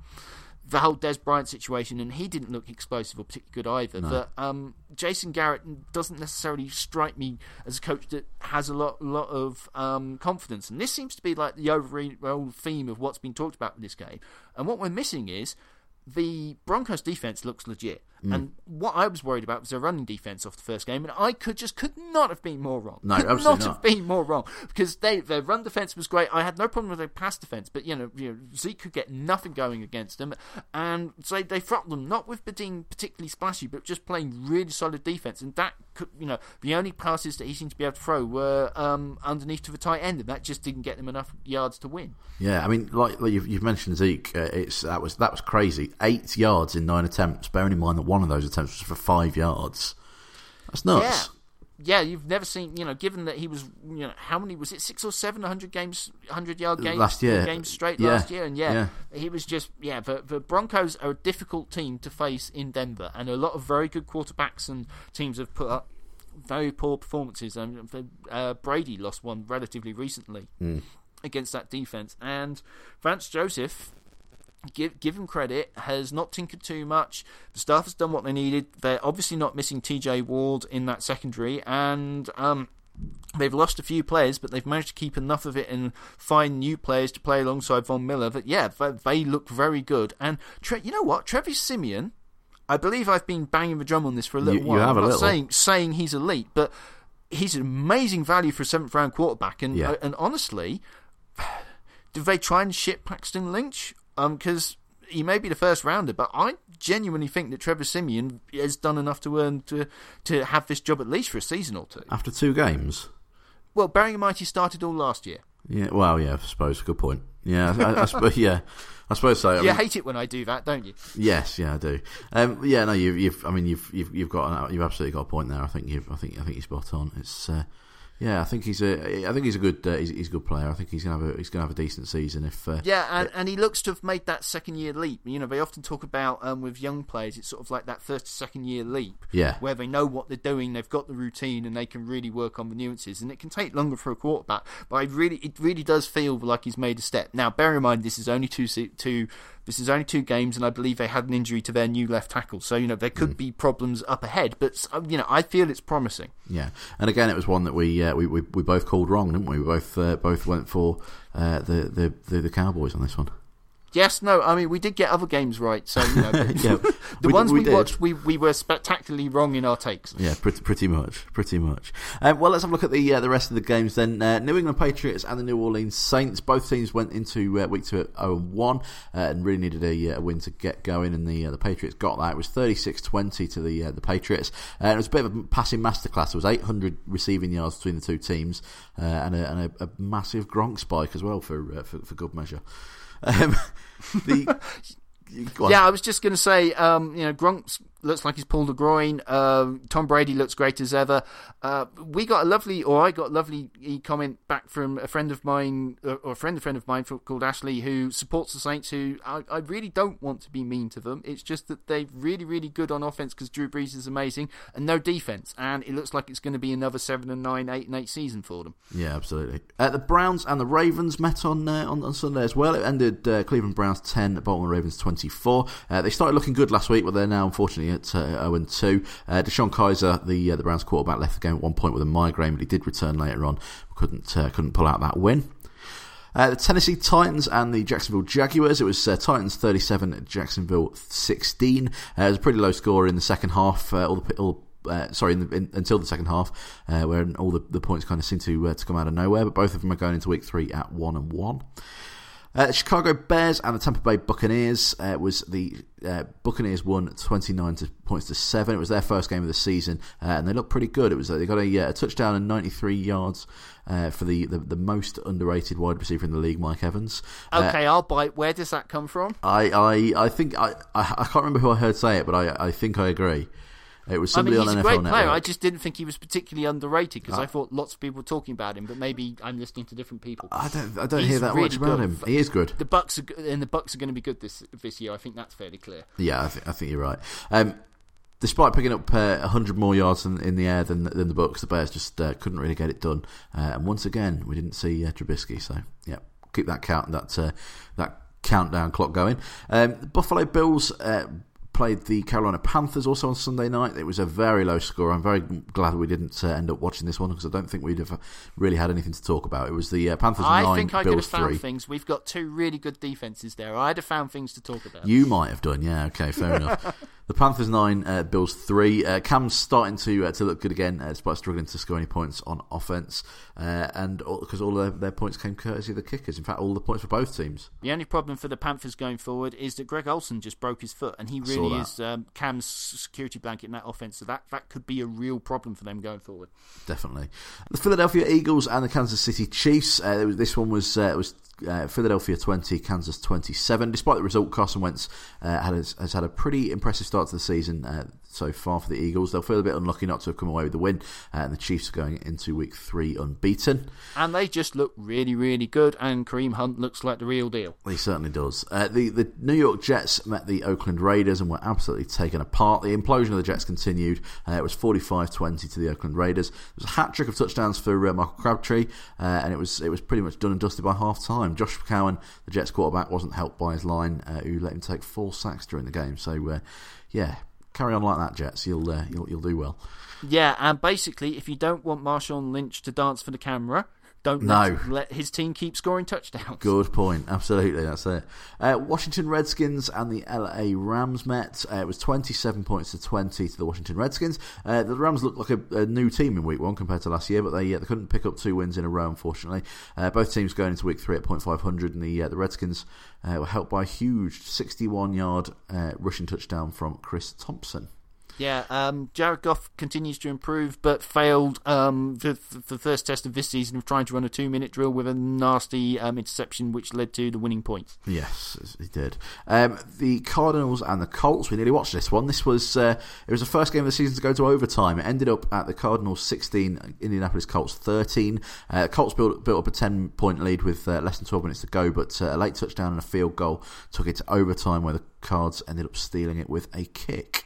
the whole Dez Bryant situation, and he didn't look explosive or particularly good either. No. But um, Jason Garrett doesn't necessarily strike me as a coach that has a lot lot of um, confidence, and this seems to be like the overall theme of what's been talked about in this game. And what we're missing is the Broncos defense looks legit. Mm. And what I was worried about was their running defense off the first game, and I could just could not have been more wrong. No, could absolutely not, not, have been more wrong because they their run defense was great. I had no problem with their pass defense, but you know, you know Zeke could get nothing going against them, and so they throttled them not with being particularly splashy, but just playing really solid defense, and that could you know the only passes that he seemed to be able to throw were um, underneath to the tight end, and that just didn't get them enough yards to win. Yeah, I mean, like, like you've, you've, mentioned Zeke, uh, it's that was that was crazy. Eight yards in nine attempts. Bearing in mind that one of those attempts was for five yards. That's nuts. Yeah. Yeah, you've never seen, you know, given that he was, you know, how many was it, six or seven hundred games, hundred yard games last year, games straight yeah. last year, and yeah, yeah, he was just, yeah. The, the Broncos are a difficult team to face in Denver, and a lot of very good quarterbacks and teams have put up very poor performances. And uh, Brady lost one relatively recently mm. against that defense, and Vance Joseph give give him credit, has not tinkered too much. The staff has done what they needed. They're obviously not missing TJ Ward in that secondary, and um, they've lost a few players, but they've managed to keep enough of it and find new players to play alongside Von Miller. That yeah, they, they look very good. And Tre- you know what, Travis Siemian. I believe I've been banging the drum on this for a little you, while. You have I'm a little. saying saying he's elite, but he's an amazing value for a seventh round quarterback. And yeah. uh, and honestly, do they try and ship Paxton Lynch? Because um, he may be the first rounder, but I genuinely think that Trevor Siemian has done enough to earn to to have this job at least for a season or two. After two games. Well, bearing in mind he started all last year. Yeah, well, yeah, I suppose. Good point. Yeah, I, I suppose. Yeah, I suppose so. I you mean, hate it when I do that, don't you? Yes, yeah, I do. Um, yeah, no, you've, you've, I mean, you've, you've, you've got, you've absolutely got a point there. I think you've, I think, I think you're spot on. It's, uh, yeah, I think he's a. I think he's a good. Uh, he's, he's, a good player. I think he's gonna have a. He's gonna have a decent season if. Uh, yeah, and, and he looks to have made that second year leap. You know, they often talk about um, with young players, it's sort of like that first to second year leap. Yeah. Where they know what they're doing, they've got the routine, and they can really work on the nuances. And it can take longer for a quarterback, but I really, it really does feel like he's made a step. Now, bear in mind, this is only two two this is only two games, and I believe they had an injury to their new left tackle. So you know there could mm. be problems up ahead, but uh, you know I feel it's promising. Yeah, and again, it was one that we uh, we, we, we both called wrong, didn't we? We both uh, both went for uh, the, the, the the Cowboys on this one. Yes, no, I mean we did get other games right, so you know, yeah, the we, ones we, we, watched, we, we were spectacularly wrong in our takes. Yeah, pretty pretty much, pretty much. Um, well, let's have a look at the uh, the rest of the games then. Uh, New England Patriots and the New Orleans Saints. Both teams went into uh, week two at 0 1 uh, and really needed a, uh, a, win to get going, and the uh, the Patriots got that. It was 36-20 to the the Patriots, and it was a bit of a passing masterclass. There was 800 receiving yards between the two teams, and, a, and a, a, massive Gronk spike as well for for, for good measure. Um, the yeah, I was just going to say, um, you know, Gronk looks like he's pulled a groin. Uh, Tom Brady looks great as ever. Uh, we got a lovely, or I got a lovely comment back from a friend of mine, uh, or a friend, of a friend of mine called Ashley, who supports the Saints. Who I, I really don't want to be mean to them. It's just that they're really, really good on offense because Drew Brees is amazing, and no defense. And it looks like it's going to be another seven and nine, eight and eight season for them. Yeah, absolutely. Uh, the Browns and the Ravens met on uh, on, on, Sunday as well. It ended uh, Cleveland Browns ten, Baltimore Ravens twenty four. they started looking good last week, but they're now unfortunately at uh, 0 and 2. Uh, DeShone Kizer, the uh, the Browns quarterback, left the game at one point with a migraine, but he did return later on. Couldn't uh, couldn't pull out that win. Uh, the Tennessee Titans and the Jacksonville Jaguars. It was uh, Titans 37, Jacksonville 16. Uh, it was a pretty low score in the second half. Uh, all the all, uh, sorry, in the, in, until the second half, uh, where all the, the points kind of seem to to come out of nowhere. But both of them are going into week three at one and one. Uh, Chicago Bears and the Tampa Bay Buccaneers uh, was the uh, Buccaneers won 29 to, points to 7. It was their first game of the season, uh, and they looked pretty good. It was uh, They got a, uh, a touchdown and 93 yards for the, the, the, most underrated wide receiver in the league, Mike Evans. Okay, I'll bite. Where does that come from? I, I, I think, I, I, I can't remember who I heard say it, but I, I think I agree. It was somebody I mean, he's on a great Network. player. I just didn't think he was particularly underrated because I ah. thought lots of people were talking about him, but maybe I'm listening to different people. I don't, I don't hear that really much about good. him. He is good. The Bucs are, and the Bucs are going to be good this this year. I think that's fairly clear. Yeah, I think I think you're right. Um, despite picking up uh, 100 more yards in, in, the air than than the Bucs, the Bears just uh, couldn't really get it done. Uh, and once again, we didn't see uh, Trubisky. So yeah, keep that count that uh, that countdown clock going. Um, the Buffalo Bills uh, played the Carolina Panthers also on Sunday night. It was a very low score. I'm very glad we didn't uh, end up watching this one because I don't think we'd have really had anything to talk about. It was the uh, Panthers I nine, think I Bills could have found three. things. We've got two really good defenses there. I'd have found things to talk about. You might have done, yeah. Okay, fair enough. The Panthers nine, uh, Bills three. Uh, Cam's starting to uh, to look good again, uh, despite struggling to score any points on offense, uh, and because all, all their, their, points came courtesy of the kickers. In fact, all the points for both teams. The only problem for the Panthers going forward is that Greg Olsen just broke his foot, and he really is um, Cam's security blanket in that offense. So that that could be a real problem for them going forward. Definitely. The Philadelphia Eagles and the Kansas City Chiefs. Uh, this one was was uh, Philadelphia 20, Kansas 27. Despite the result, Carson Wentz uh, has, has, had a pretty impressive start to the season uh, so far for the Eagles. They'll feel a bit unlucky not to have come away with the win, uh, and the Chiefs are going into week three unbeaten. And they just look really, really good, and Kareem Hunt looks like the real deal. He certainly does. Uh, the, the New York Jets met the Oakland Raiders and were absolutely taken apart. The implosion of the Jets continued. Uh, it was 45 20 to the Oakland Raiders. It was a hat trick of touchdowns for uh, Michael Crabtree, uh, and it was, it was pretty much done and dusted by half time. Josh McCown, the Jets quarterback, wasn't helped by his line, uh, who let him take four sacks during the game. So, yeah, carry on like that, Jets. You'll uh, you'll you'll do well. Yeah, and basically, if you don't want Marshawn Lynch to dance for the camera, don't no. let, let, his team keep scoring touchdowns. Good point. Absolutely, that's it. Uh, Washington Redskins and the LA Rams met. Uh, it was 27 points to 20 to the Washington Redskins. Uh, the Rams looked like a, a, new team in week one compared to last year, but they, they couldn't pick up two wins in a row, unfortunately. Uh, both teams going into week three at 0.500, and the, uh, the Redskins uh, were helped by a huge 61 yard rushing touchdown from Chris Thompson. Yeah, um, Jared Goff continues to improve, but failed um, the, the first test of this season of trying to run a two minute drill with a nasty um, interception, which led to the winning points. Yes, he did. Um, the Cardinals and the Colts. We nearly watched this one. This was uh, it was the first game of the season to go to overtime. It ended up at the Cardinals sixteen, Indianapolis Colts thirteen. Uh, Colts built built up a ten point lead with uh, less than twelve minutes to go, but uh, a late touchdown and a field goal took it to overtime, where the Cards ended up stealing it with a kick.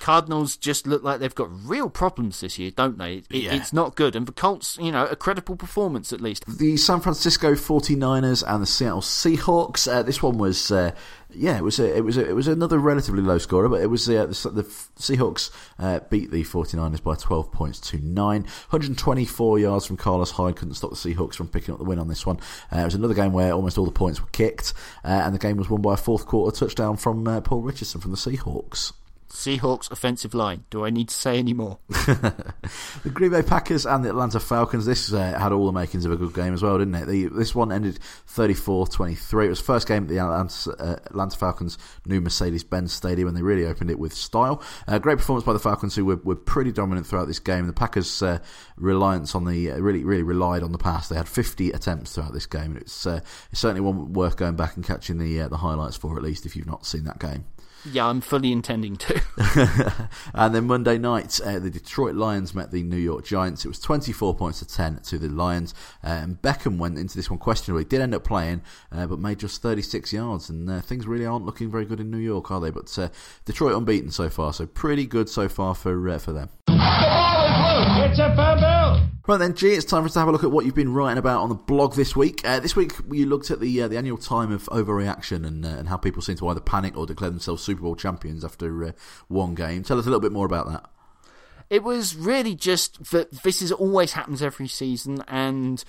Cardinals just look like they've got real problems this year, don't they? It, yeah. It's not good. And the Colts, you know, a credible performance at least. The San Francisco 49ers and the Seattle Seahawks. Uh, this one was. Uh, yeah, it was a, it was a, it was another relatively low scorer, but it was uh, the, the, Seahawks uh, beat the 49ers by 12 points to 9. 124 yards from Carlos Hyde couldn't stop the Seahawks from picking up the win on this one. Uh, it was another game where almost all the points were kicked, uh, and the game was won by a fourth quarter touchdown from uh, Paul Richardson from the Seahawks. Seahawks offensive line. Do I need to say any more? the Green Bay Packers and the Atlanta Falcons. This uh, had all the makings of a good game as well, didn't it? The, this one ended 34-23. It was the first game at the Atlanta, uh, Atlanta Falcons' new Mercedes-Benz Stadium, and they really opened it with style. Uh, great performance by the Falcons, who were, were pretty dominant throughout this game. The Packers' uh, reliance on the uh, really really relied on the pass. They had 50 attempts throughout this game, and it's, uh, it's certainly one worth going back and catching the the highlights for at least if you've not seen that game. Yeah, I'm fully intending to. and then Monday night, uh, the Detroit Lions met the New York Giants. It was 24 points to 10 to the Lions. Uh, and Beckham went into this one questionably. Did end up playing, uh, but made just 36 yards. And uh, things really aren't looking very good in New York, are they? But uh, Detroit unbeaten so far, so pretty good so far for uh, for them. The ball is loose. It's a. Right then, Gee, it's time for us to have a look at what you've been writing about on the blog this week. Uh, this week, you looked at the uh, the annual time of overreaction and uh, and how people seem to either panic or declare themselves Super Bowl champions after uh, one game. Tell us a little bit more about that. It was really just that this is always happens every season, and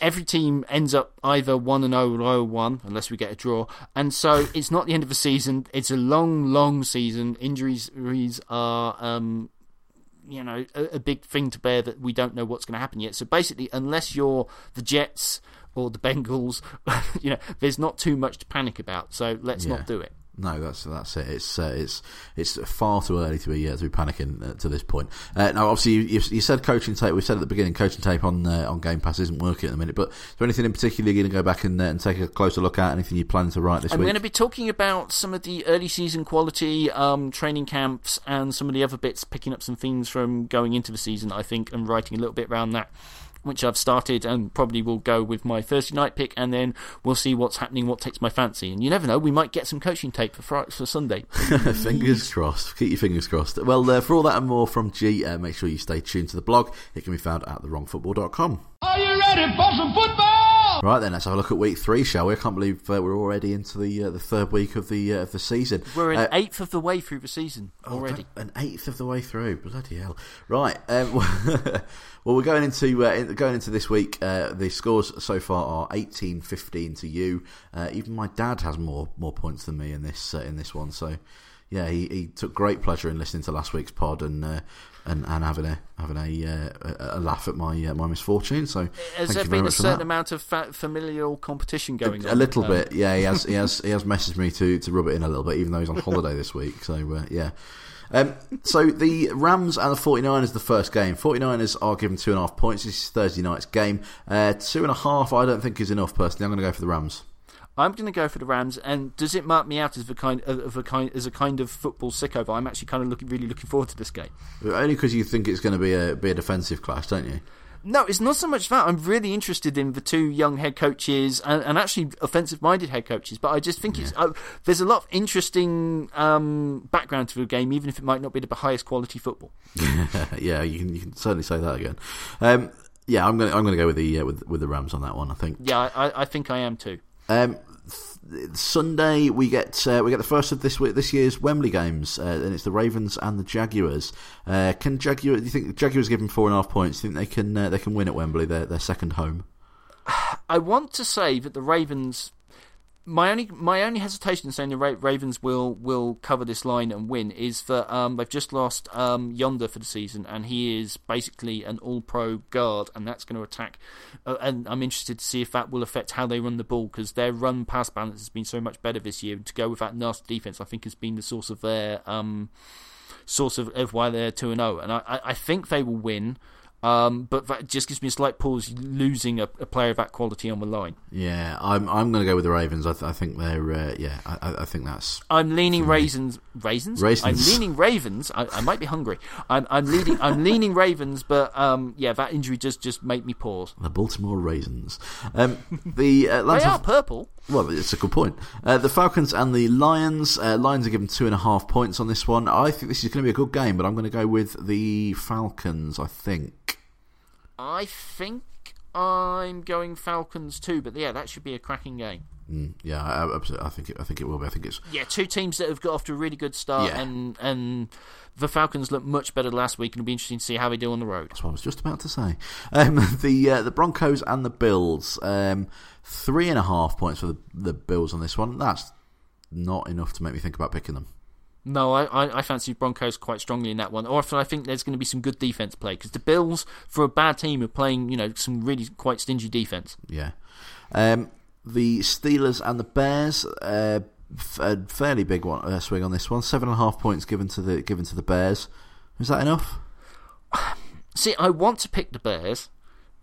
every team ends up either 1 and 0 or 1 unless we get a draw. And so it's not the end of the season. It's a long, long season. Injuries are um, you know a, a big thing to bear that we don't know what's going to happen yet. So basically, unless you're the Jets or the Bengals, you know, there's not too much to panic about. So let's yeah. not do it. No, that's that's it. It's uh, it's it's far too early to be uh, to be panicking uh, to this point. Uh, now, obviously, you, you, said coaching tape. We said at the beginning, coaching tape on uh, on Game Pass isn't working at the minute. But is there anything in particular you're going to go back and, uh, and take a closer look at? Anything you plan to write this I'm week? I'm going to be talking about some of the early season quality, um, training camps, and some of the other bits, picking up some things from going into the season. I think, and writing a little bit around that which I've started and probably will go with my Thursday night pick, and then we'll see what's happening, what takes my fancy. And you never know, we might get some coaching tape for Friday, for Sunday. fingers crossed. Keep your fingers crossed. Well, uh, for all that and more from Gee, uh, make sure you stay tuned to the blog. It can be found at thewrongfootball.com. Are you ready for some football? Right then, let's have a look at week three, shall we? I can't believe uh, we're already into the uh, the third week of the uh, of the season. We're an uh, eighth of the way through the season oh, already. Oh, an eighth of the way through, bloody hell! Right, um, well, we're going into uh, going into this week. Uh, the scores so far are 18-15 to you. even my dad has more more points than me in this in this one. So, yeah, he, he took great pleasure in listening to last week's pod and and, and having a having a, uh, a, laugh at my uh, my misfortune. So has there been a certain amount of familial competition going a, on? A little um, bit, yeah. He has he has he has messaged me to, to rub it in a little bit, even though he's on holiday this week. So uh, yeah. Um, so the Rams and the 49ers, the first game. 49ers are given two and a half points. This is Thursday night's game. Uh, two and a half, I don't think is enough. Personally, I'm going to go for the Rams. I'm going to go for the Rams. And does it mark me out as a kind of a kind as a kind of football sicko? But I'm actually kind of looking, really looking forward to this game. Only because you think it's going to be a be a defensive clash, don't you? No, it's not so much that. I'm really interested in the two young head coaches and, and actually offensive minded head coaches. But I just think yeah. it's uh, there's a lot of interesting um, background to the game, even if it might not be the highest quality football. yeah, you can you can certainly say that again. Um, yeah, I'm going I'm going to go with the uh, with with the Rams on that one. I think. Yeah, I, I think I am too. Um, Sunday we get uh, we get the first of this this year's Wembley games, uh, and it's the Ravens and the Jaguars. Uh, can Jaguar? Do you think Jaguars given four and a half points? Do you think they can uh, they can win at Wembley, their their second home? I want to say that the Ravens my only my only hesitation in saying the Ravens will will cover this line and win is that um, they've just lost um, Yanda for the season, and he is basically an All Pro guard, and that's going to attack. Uh, and I'm interested to see if that will affect how they run the ball because their run pass balance has been so much better this year. to go with that nasty defense, I think, has been the source of their um, source of, of why they're two and zero, oh. and I, I think they will win. Um, but that just gives me a slight pause losing a, a, player of that quality on the line. Yeah, I'm I'm going to go with the Ravens. I, th- I think they're uh, yeah. I, I, think that's. I'm leaning raisins. Raisins. Raisins. I'm leaning Ravens. I, I might be hungry. I'm I'm leaning I'm leaning Ravens, but um, yeah, that injury just just made me pause. The Baltimore Raisins. Um, the Atlanta. they are purple. Well, it's a good point. Uh, the Falcons and the Lions. Uh, Lions are given two and a half points on this one. I think this is going to be a good game, but I'm going to go with the Falcons. I think. I think I'm going Falcons too, but yeah, that should be a cracking game. Mm, yeah, I, I, think it, I think it will be. I think it's yeah, two teams that have got off to a really good start, yeah. and and the Falcons looked much better last week, and it'll be interesting to see how they do on the road. That's what I was just about to say. Um, the uh, the Broncos and the Bills, um, three and a half points for the, the Bills on this one. That's not enough to make me think about picking them. No, I, I, I fancy Broncos quite strongly in that one. Or I think there's going to be some good defense play because the Bills, for a bad team, are playing you know some really quite stingy defense. Yeah. Um, the Steelers and the Bears, uh, a fairly big one uh, swing on this one. Seven and a half points given to the given to the Bears. Is that enough? See, I want to pick the Bears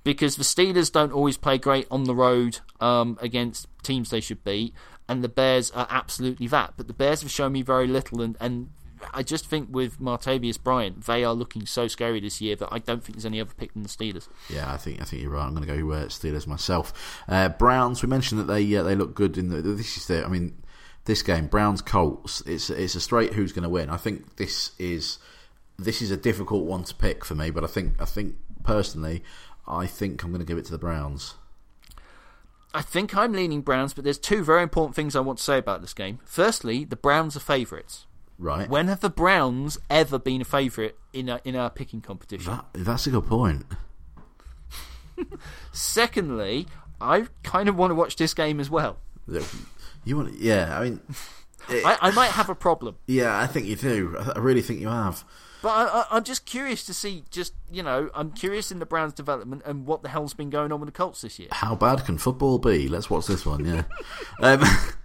because the Steelers don't always play great on the road um, against teams they should beat and the Bears are absolutely that. But the Bears have shown me very little, and, and I just think with Martavis Bryant, they are looking so scary this year that I don't think there's any other pick than the Steelers. Yeah, I think I think you're right. I'm going to go uh, Steelers myself. Uh, Browns. We mentioned that they uh, they look good in the. This is the. I mean, this game Browns Colts. It's it's a straight who's going to win. I think this is this is a difficult one to pick for me, but I think I think personally, I think I'm going to give it to the Browns. I think I'm leaning Browns, but there's two very important things I want to say about this game. Firstly, the Browns are favourites. Right. When have the Browns ever been a favourite in a, in our picking competition? That, that's a good point. Secondly, I kind of want to watch this game as well. You want, yeah. I mean, I, I might have a problem. Yeah, I think you do. I really think you have. But I, I, am just curious to see, just you know, I'm curious in the Browns' development and what the hell's been going on with the Colts this year. How bad can football be? Let's watch this one. Yeah. um,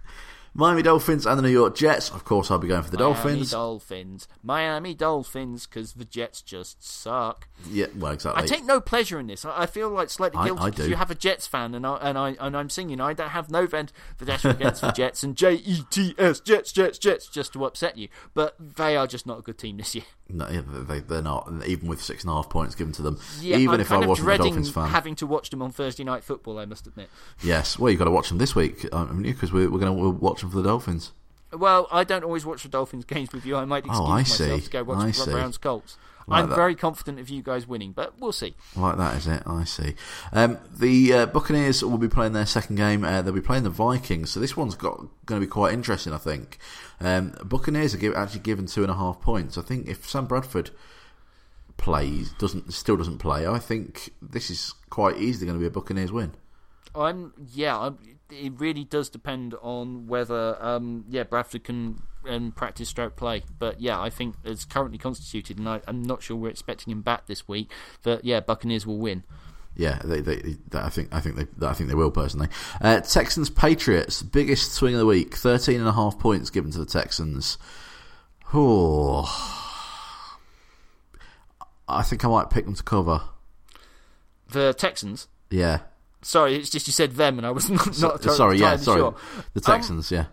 Miami Dolphins and the New York Jets. Of course, I'll be going for the Miami Dolphins. Dolphins. Miami Dolphins, because the Jets just suck. Yeah, well, exactly. I take no pleasure in this. I, I feel like slightly guilty because you have a Jets fan, and I and I and I'm singing. I don't have no vent for against the Jets and J E T S Jets Jets Jets just to upset you. But they are just not a good team this year. No, they, they're not. Even with six and a half points given to them. Yeah, even I'm if I wasn't a Dolphins fan. having to watch them on Thursday night football. I must admit. Yes. Well, you've got to watch them this week, haven't you? Because we're, we're going to watch them for the Dolphins. Well, I don't always watch the Dolphins games with you. I might excuse Oh, I myself see. to go watch the Browns Colts. Like I'm that. very confident of you guys winning, but we'll see. Like that, is it? I see. Um, the uh, Buccaneers will be playing their second game. Uh, they'll be playing the Vikings. So this one's got going to be quite interesting, I think. Um, Buccaneers are give, actually given two and a half points. I think if Sam Bradford plays, doesn't still doesn't play, I think this is quite easily going to be a Buccaneers win. I'm yeah. I'm, it really does depend on whether um, yeah Bradford can um, practice stroke play. But yeah, I think it's currently constituted, and I, I'm not sure we're expecting him back this week. But yeah, Buccaneers will win. Yeah, they, they, I think I think they I think they will personally. Uh, Texans Patriots biggest swing of the week, thirteen and a half points given to the Texans. Oh, I think I might pick them to cover. The Texans. Yeah, Sorry, it's just you said them, and I was not, not to- sorry, yeah, sorry, sure. the Texans. yeah,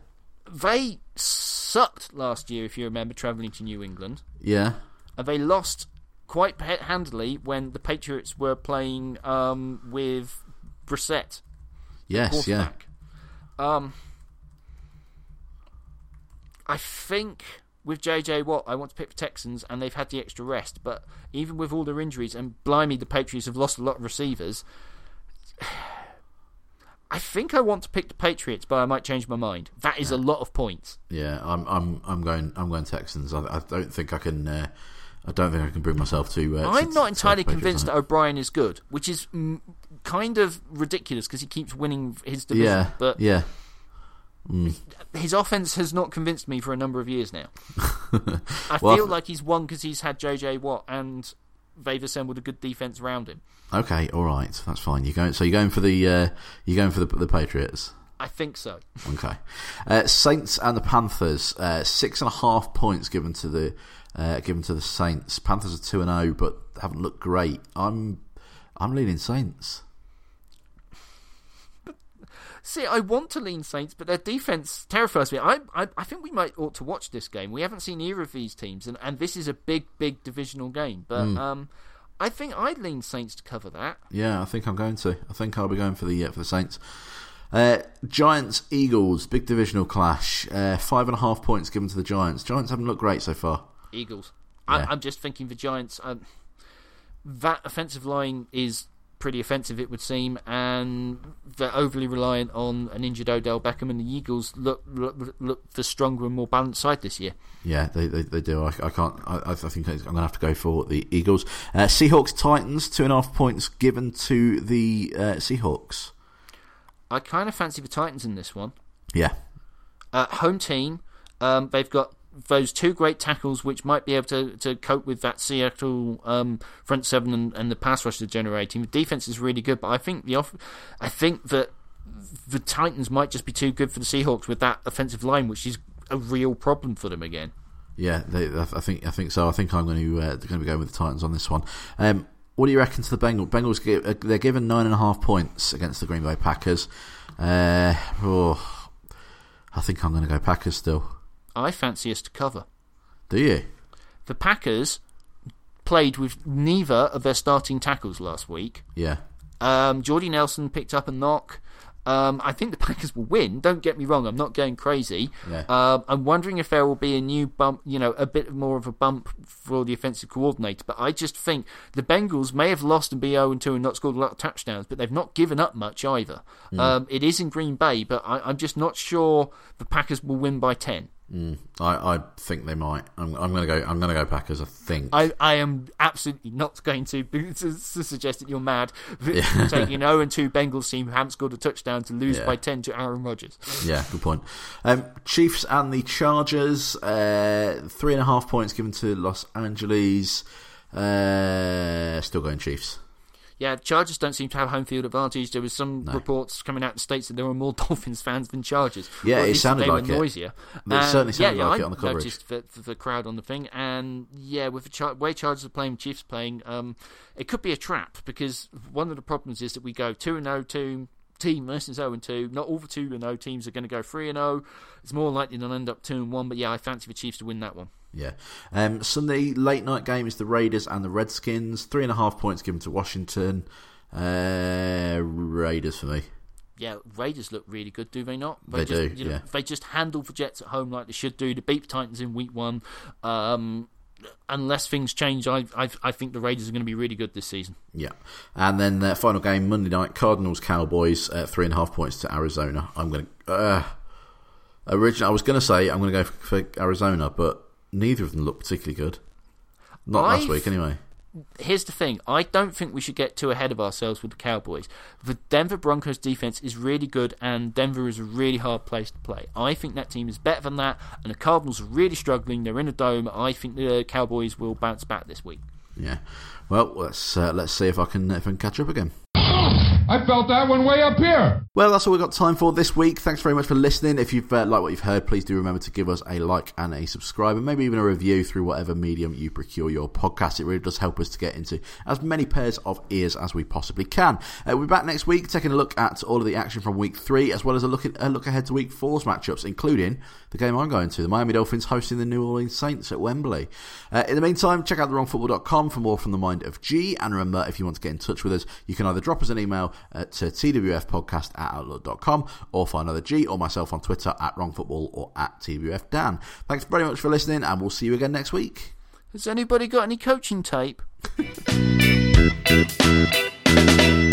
They sucked last year, if you remember, travelling to New England. yeah, and they lost quite handily when the Patriots were playing um, with Brissett, yes, yeah. Um, I think with JJ Watt, I want to pick the Texans, and they've had the extra rest. But even with all their injuries, and blimey, the Patriots have lost a lot of receivers. I think I want to pick the Patriots, but I might change my mind. That is a lot of points. Yeah, I'm I'm I'm going I'm going Texans. I, I don't think I can. Uh, I don't think I can bring myself to. Uh, I'm to- not entirely Patriots convinced on that. O'Brien is good, which is mm, kind of ridiculous because he keeps winning his division. Yeah, But yeah. his offense has not convinced me for a number of years now. I Well, feel like he's won because he's had JJ Watt and they've assembled a good defense around him. Okay, all right, that's fine. You going? So you're going for the uh, you're going for the the Patriots. I think so. Okay. Uh, Saints and the Panthers. Uh, six and a half points given to the uh, given to the Saints. Panthers are two and zero, but haven't looked great. I'm I'm leaning Saints. See, I want to lean Saints, but their defense terrifies me. I, I, I think we might ought to watch this game. We haven't seen either of these teams, and, and this is a big, big divisional game. But Hmm. um, I think I'd lean Saints to cover that. Yeah, I think I'm going to. I think I'll be going for the uh, for the Saints. Uh, Giants Eagles big divisional clash. Uh, five and a half points given to the Giants. Giants haven't looked great so far. Eagles. Yeah. I, I'm just thinking the Giants. Um, that offensive line is pretty offensive, it would seem, and they're overly reliant on an injured Odell Beckham. And the Eagles look look, look the stronger and more balanced side this year. Yeah, they they, they do. I, I can't. I, I think I'm going to have to go for the Eagles. Uh, Seahawks Titans two and a half points given to the uh, Seahawks. I kind of fancy the Titans in this one. Yeah, Uh, home team. Um, they've got those two great tackles, which might be able to, to cope with that Seattle um, front seven and, and the pass rush they're generating. The defense is really good, but I think the off- I think that the Titans might just be too good for the Seahawks with that offensive line, which is a real problem for them again. yeah. They, I think I think so. I think I'm going to uh, going to be going with the Titans on this one. Um, what do you reckon to the Bengals? Bengals uh, they're given nine and a half points against the Green Bay Packers. Uh, oh, I think I'm going to go Packers still. I fancy us to cover. Do you? The Packers played with neither of their starting tackles last week. Yeah. Um, Jordy Nelson picked up a knock. Um, I think the Packers will win. Don't get me wrong. I'm not going crazy. Yeah. Um, I'm wondering if there will be a new bump, you know, a bit more of a bump for the offensive coordinator. But I just think the Bengals may have lost and be 0 2 and not scored a lot of touchdowns, but they've not given up much either. Um, it is in Green Bay, but I, I'm just not sure the Packers will win by 10. Mm, I, I think they might. I'm, I'm going to go. I'm going to go Packers. I think. I, I am absolutely not going to, to, to suggest that you're mad yeah. taking an 0 and 2 Bengals team who haven't scored a touchdown to lose yeah. by 10 to Aaron Rodgers. Yeah, good point. Um, Chiefs and the Chargers. Uh, three and a half points given to Los Angeles. Uh, still going Chiefs yeah, Chargers don't seem to have home field advantage. There was some no. reports coming out in the states that there were more Dolphins fans than Chargers. Yeah, it sounded like were noisier. it. It certainly sounded yeah, like yeah, it on the coverage. noticed the, the, crowd on the thing, and yeah, with the char- way Chargers are playing, Chiefs playing, um, it could be a trap because one of the problems is that we go two and zero oh to team versus 0 and 2. Not all the 2 and 0 teams are going to go 3 and 0. It's more likely they'll end up 2 and 1, but yeah, I fancy the Chiefs to win that one. Yeah. Um, Sunday late night game is the Raiders and the Redskins. Three and a half points given to Washington. Uh, Raiders for me. Yeah, Raiders look really good, do they not? They, they just, do. You know, yeah. They just handle the Jets at home like they should do. They beat the Titans in week one. Um, unless things change, I, I, I think the Raiders are going to be really good this season. Yeah, and then the final game Monday night: Cardinals Cowboys uh, three and a half points to Arizona. I'm going to. Uh, originally, I was going to say I'm going to go for, for Arizona, but neither of them look particularly good. Not I've, last week, anyway here's the thing I don't think we should get too ahead of ourselves with the Cowboys. The Denver Broncos defense is really good, and Denver is a really hard place to play. I think that team is better than that, and the Cardinals are really struggling. They're in a dome. I think the Cowboys will bounce back this week. Yeah. Well, let's uh, let's see if I can if I can catch up again. I felt that one way up here. Well, that's all we've got time for this week. Thanks very much for listening. If you've uh, liked what you've heard, please do remember to give us a like and a subscribe, and maybe even a review through whatever medium you procure your podcast. It really does help us to get into as many pairs of ears as we possibly can. Uh, we'll be back next week taking a look at all of the action from week three, as well as a look, at, a look ahead to week four's matchups, including the game I'm going to, the Miami Dolphins hosting the New Orleans Saints at Wembley. Uh, in the meantime, check out thewrongfootball.com for more from the mind of Gee, and remember, if you want to get in touch with us, you can either drop us an email at twfpodcast at outlook.com or find either Gee or myself on Twitter at wrongfootball or at twfdan. Thanks very much for listening, and we'll see you again next week. Has anybody got any coaching tape?